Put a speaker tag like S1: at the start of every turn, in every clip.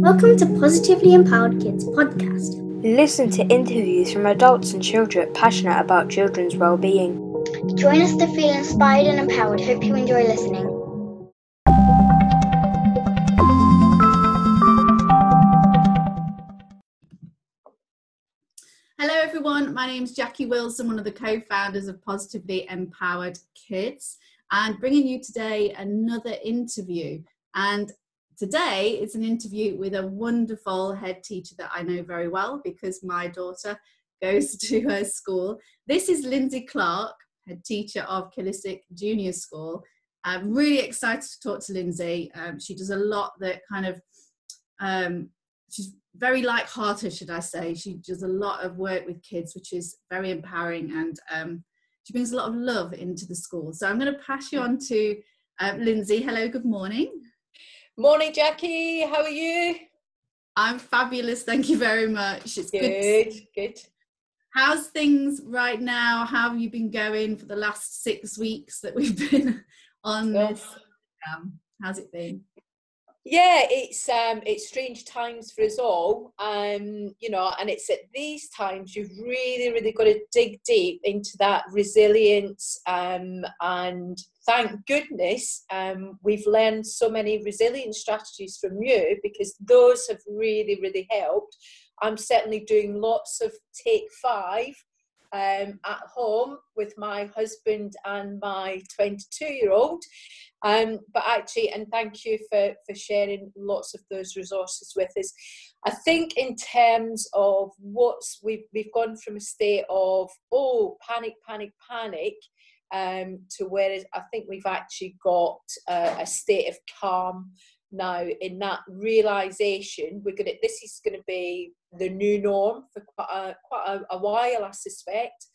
S1: Welcome to Positively Empowered Kids podcast.
S2: Listen to interviews from adults and children passionate about children's well-being.
S1: Join us to feel inspired and empowered. Hope you enjoy listening.
S3: Hello, everyone. My name is Jackie Wilson, one of the co founders of Positively Empowered Kids, and bringing you today another interview. And today it's an interview with a wonderful head teacher that I know very well because my daughter goes to her school. This is Lindsay Clark, head teacher of Killisick Junior School. I'm really excited to talk to Lindsay. Um, she does a lot that kind of um, she's very light-hearted, should I say. She does a lot of work with kids, which is very empowering, and um, she brings a lot of love into the school. So I'm going to pass you on to uh, Lindsay. Hello, good morning.
S4: Morning, Jackie. How are you?
S3: I'm fabulous. Thank you very much. It's
S4: good.
S3: Good.
S4: Good.
S3: How's things right now? How have you been going for the last six weeks that we've been on
S4: Oh.
S3: this? Um, how's it been?
S4: Yeah, it's um, it's strange times for us all. Um, you know, and it's at these times you've really, really got to dig deep into that resilience. Um, and thank goodness um, we've learned so many resilience strategies from you because those have really, really helped. I'm certainly doing lots of take five um, at home with my husband and my 22 year old. Um, but actually, and thank you for, for sharing lots of those resources with us. I think in terms of what's we've we've gone from a state of oh panic, panic, panic, um, to where I think we've actually got a, a state of calm now. In that realization, we're gonna this is going to be the new norm for quite a, quite a, a while, I suspect,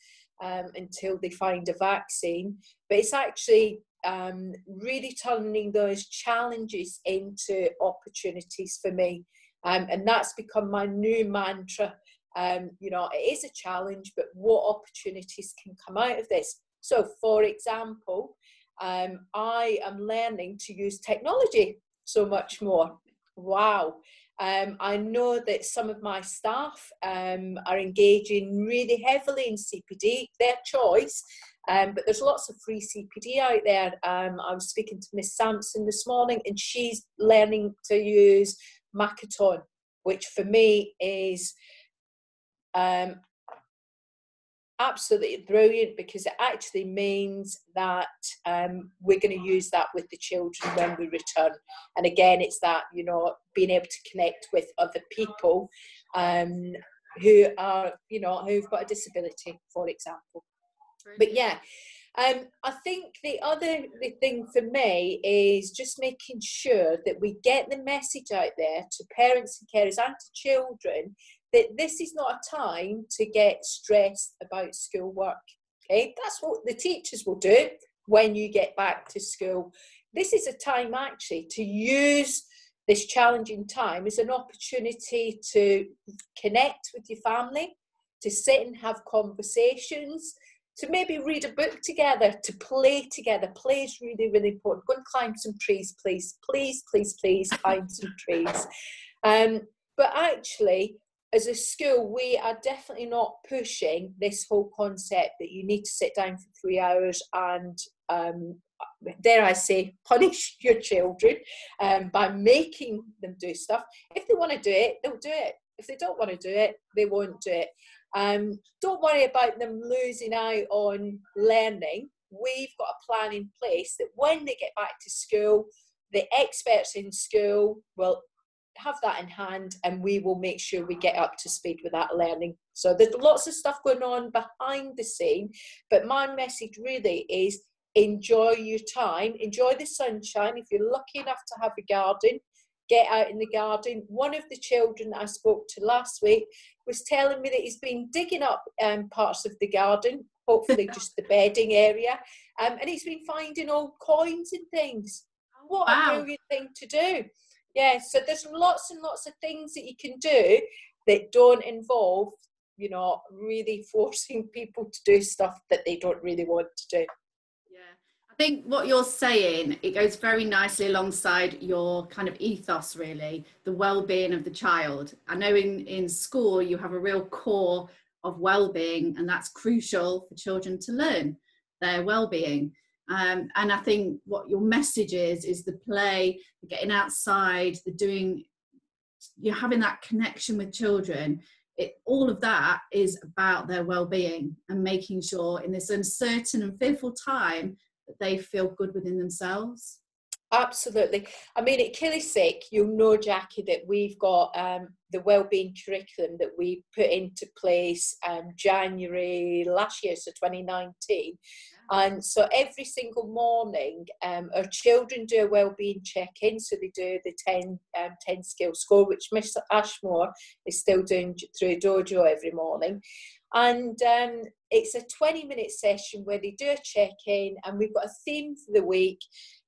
S4: um, until they find a vaccine. But it's actually um, really turning those challenges into opportunities for me. Um, and that's become my new mantra. Um, you know, it is a challenge, but what opportunities can come out of this? So, for example, um, I am learning to use technology so much more. Wow. Um, I know that some of my staff um, are engaging really heavily in CPD, their choice, um, but there's lots of free CPD out there. Um, I was speaking to Miss Sampson this morning, and she's learning to use Makaton, which for me is um, absolutely brilliant because it actually means that um, we're going to use that with the children when we return. And again, it's that you know being able to connect with other people um, who are you know who've got a disability, for example but yeah um, I think the other thing for me is just making sure that we get the message out there to parents and carers and to children that this is not a time to get stressed about schoolwork. Okay, that's what the teachers will do when you get back to school. This is a time actually to use this challenging time as an opportunity to connect with your family, to sit and have conversations, to maybe read a book together, to play together. Play is really, really important. Go and climb some trees, please. Please, please, please climb some trees. Um, but actually, as a school, we are definitely not pushing this whole concept that you need to sit down for three hours and, um, dare I say, punish your children um, by making them do stuff. If they want to do it, they'll do it. If they don't want to do it, they won't do it. Um, don't worry about them losing out on learning. We've got a plan in place that when they get back to school, the experts in school will have that in hand and we will make sure we get up to speed with that learning. So there's lots of stuff going on behind the scene, but my message really is enjoy your time, enjoy the sunshine. If you're lucky enough to have a garden, get out in the garden. One of the children I spoke to last week was telling me that he's been digging up um, parts of the garden, hopefully just the bedding area, um, and he's been finding old coins and things. What
S3: Wow.
S4: a brilliant thing to do! Yeah, so there's lots and lots of things that you can do that don't involve, you know, really forcing people to do stuff that they don't really want to do.
S3: Yeah, I think what you're saying it goes very nicely alongside your kind of ethos really the well-being of the child i know in in school you have a real core of well-being and that's crucial for children to learn their well-being um, and i think what your message is is the play the getting outside the doing you're having that connection with children it, all of that is about their well-being and making sure in this uncertain and fearful time that they feel good within themselves
S4: Absolutely. I mean, at Killisick, you'll know, Jackie, that we've got um, the wellbeing curriculum that we put into place um, January last year, so 2019. And so every single morning, um, our children do a wellbeing check-in. So they do the 10, um, 10 skill score, which Mr Ashmore is still doing through Dojo every morning. And um, it's a 20 minute session where they do a check in, and we've got a theme for the week.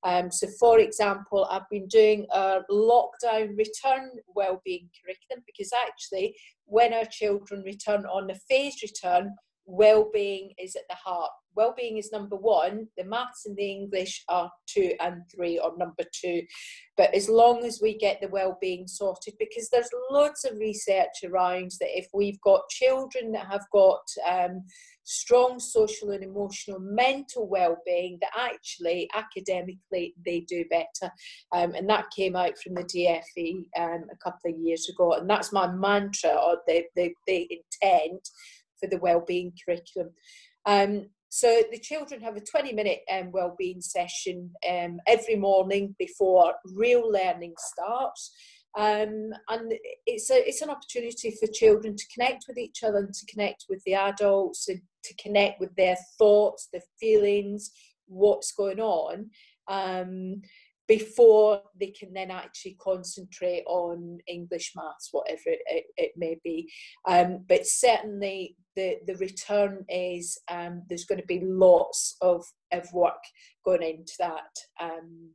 S4: Um, so, for example, I've been doing a lockdown return wellbeing curriculum because actually, when our children return on the phased return, well-being is at the heart. Well-being is number one. The maths and the english are two and three or number two. But as long as we get the well-being sorted because there's lots of research around that if we've got children that have got um, strong social and emotional mental well-being that actually academically they do better. Um, and that came out from the dfe um, a couple of years ago. And that's my mantra or the, the, the intent for the wellbeing curriculum. Um, so the children have a 20 minute um, wellbeing session um, every morning before real learning starts. Um, and it's a it's an opportunity for children to connect with each other and to connect with the adults and to connect with their thoughts, their feelings, what's going on. Um, before they can then actually concentrate on English, maths, whatever it, it, it may be. Um, but certainly the, the return is um, there's going to be lots of, of work going into that um,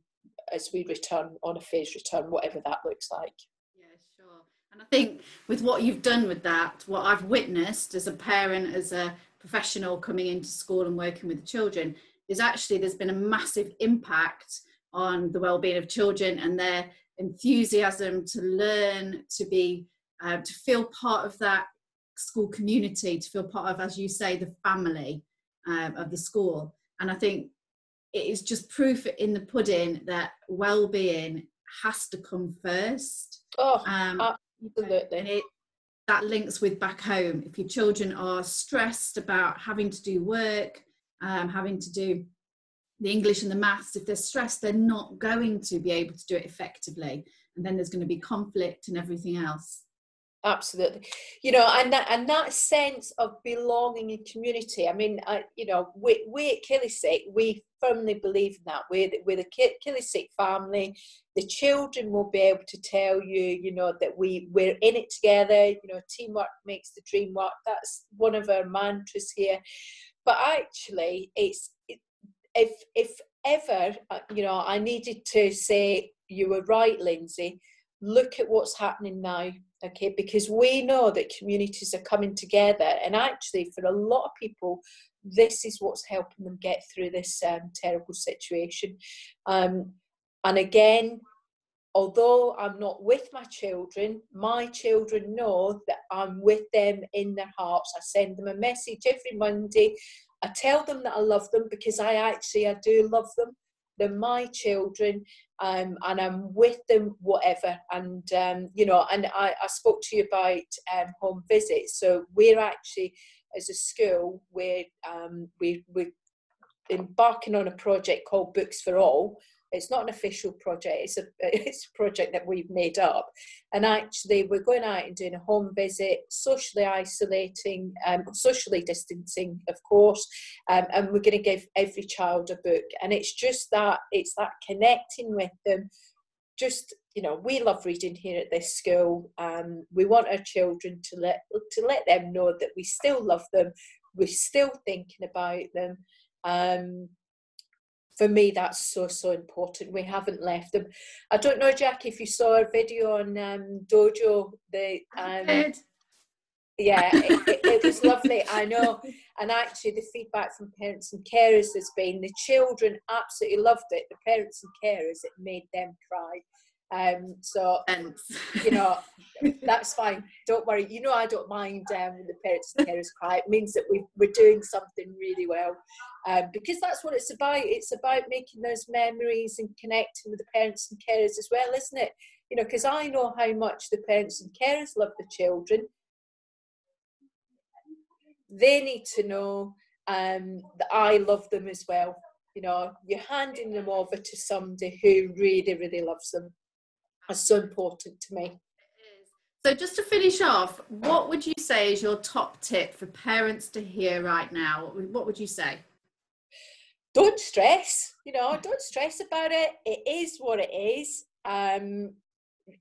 S4: as we return on a phase return, whatever that looks like.
S3: Yeah, sure. And I think with what you've done with that, what I've witnessed as a parent, as a professional coming into school and working with the children, is actually there's been a massive impact on the well-being of children and their enthusiasm to learn to be uh, to feel part of that school community to feel part of as you say the family um, of the school and i think it is just proof in the pudding that well-being has to come first
S4: oh um, absolutely
S3: and it that links with back home if your children are stressed about having to do work um, having to do the English and the maths, if they're stressed, they're not going to be able to do it effectively. And then there's going to be conflict and everything else.
S4: Absolutely, you know, and that and that sense of belonging in community. I mean, I, you know, we we at Killisick, we firmly believe in that. We're we're the Killisick family. The children will be able to tell you, you know, that we we're in it together. You know, teamwork makes the dream work. That's one of our mantras here. But actually, it's if if ever uh, you know i needed to say you were right lindsay look at what's happening now okay because we know that communities are coming together and actually for a lot of people this is what's helping them get through this um, terrible situation. Um, and again although i'm not with my children my children know that i'm with them in their hearts. I send them a message every monday. I tell them that I love them because I actually I do love them. They're my children, um, and I'm with them whatever. And um, you know, and I, I spoke to you about um, home visits. So we're actually, as a school, we're um, we we're embarking on a project called Books for All, it's not an official project. It's a it's a project that we've made up, and actually we're going out and doing a home visit, socially isolating, um, socially distancing, of course, um, and we're going to give every child a book. And it's just that it's that connecting with them. Just you know, we love reading here at this school. Um, we want our children to let to let them know that we still love them. We're still thinking about them. Um, for me that's so so important we haven't left them i don't know jack if you saw a video on um, dojo the um, yeah, it, it, it, was lovely. I know. And actually, the feedback from parents and carers has been the children absolutely loved it. The parents and carers, it made them cry. Um, so, and you know, that's fine. Don't worry. You know, I don't mind um, when the parents and carers cry. It means that we, we're doing something really well um, because that's what it's about. It's about making those memories and connecting with the parents and carers as well, isn't it? You know, because I know how much the parents and carers love the children. They need to know um, that I love them as well. You know, you're handing them over to somebody who really, really loves them are so important to me.
S3: So, just to finish off, what would you say is your top tip for parents to hear right now? What would you say?
S4: Don't stress, you know, don't stress about it. It is what it is. Um,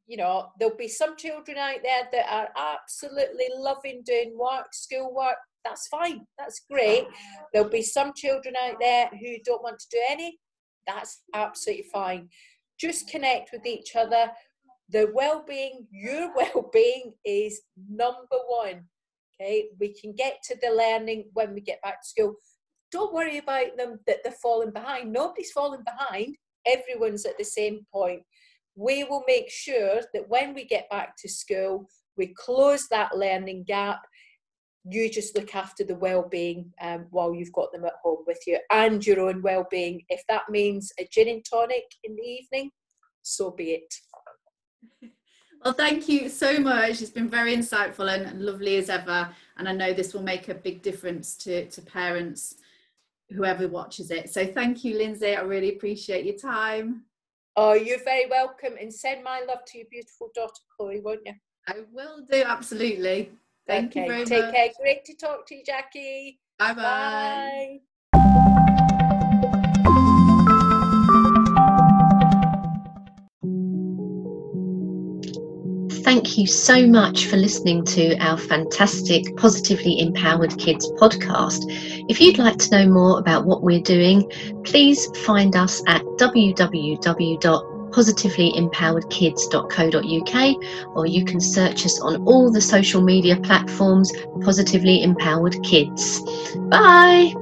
S4: you know, there'll be some children out there that are absolutely loving doing work, school work. That's fine, that's great. There'll be some children out there who don't want to do any. That's absolutely fine just connect with each other. The well-being, your well-being is number one. Okay, we can get to the learning when we get back to school. Don't worry about them that they're falling behind. Nobody's falling behind. Everyone's at the same point. We will make sure that when we get back to school, we close that learning gap you just look after the well-being um, while you've got them at home with you and your own well-being. If that means a gin and tonic in the evening so be it.
S3: Well thank you so much. It's been very insightful and lovely as ever and i know this will make a big difference to, to parents whoever watches it. So thank you lindsay. I really appreciate your time.
S4: Oh you're very welcome and send my love to your beautiful daughter chloe won't you?
S3: I will do absolutely Thank okay, you very
S4: take
S3: much.
S4: care. Great to talk to you, Jackie.
S3: Bye-bye. Bye.
S5: Thank you so much for listening to our fantastic Positively Empowered Kids podcast. If you'd like to know more about what we're doing, please find us at www positivelyempoweredkids.co.uk or you can search us on all the social media platforms Positively Empowered Kids. Bye!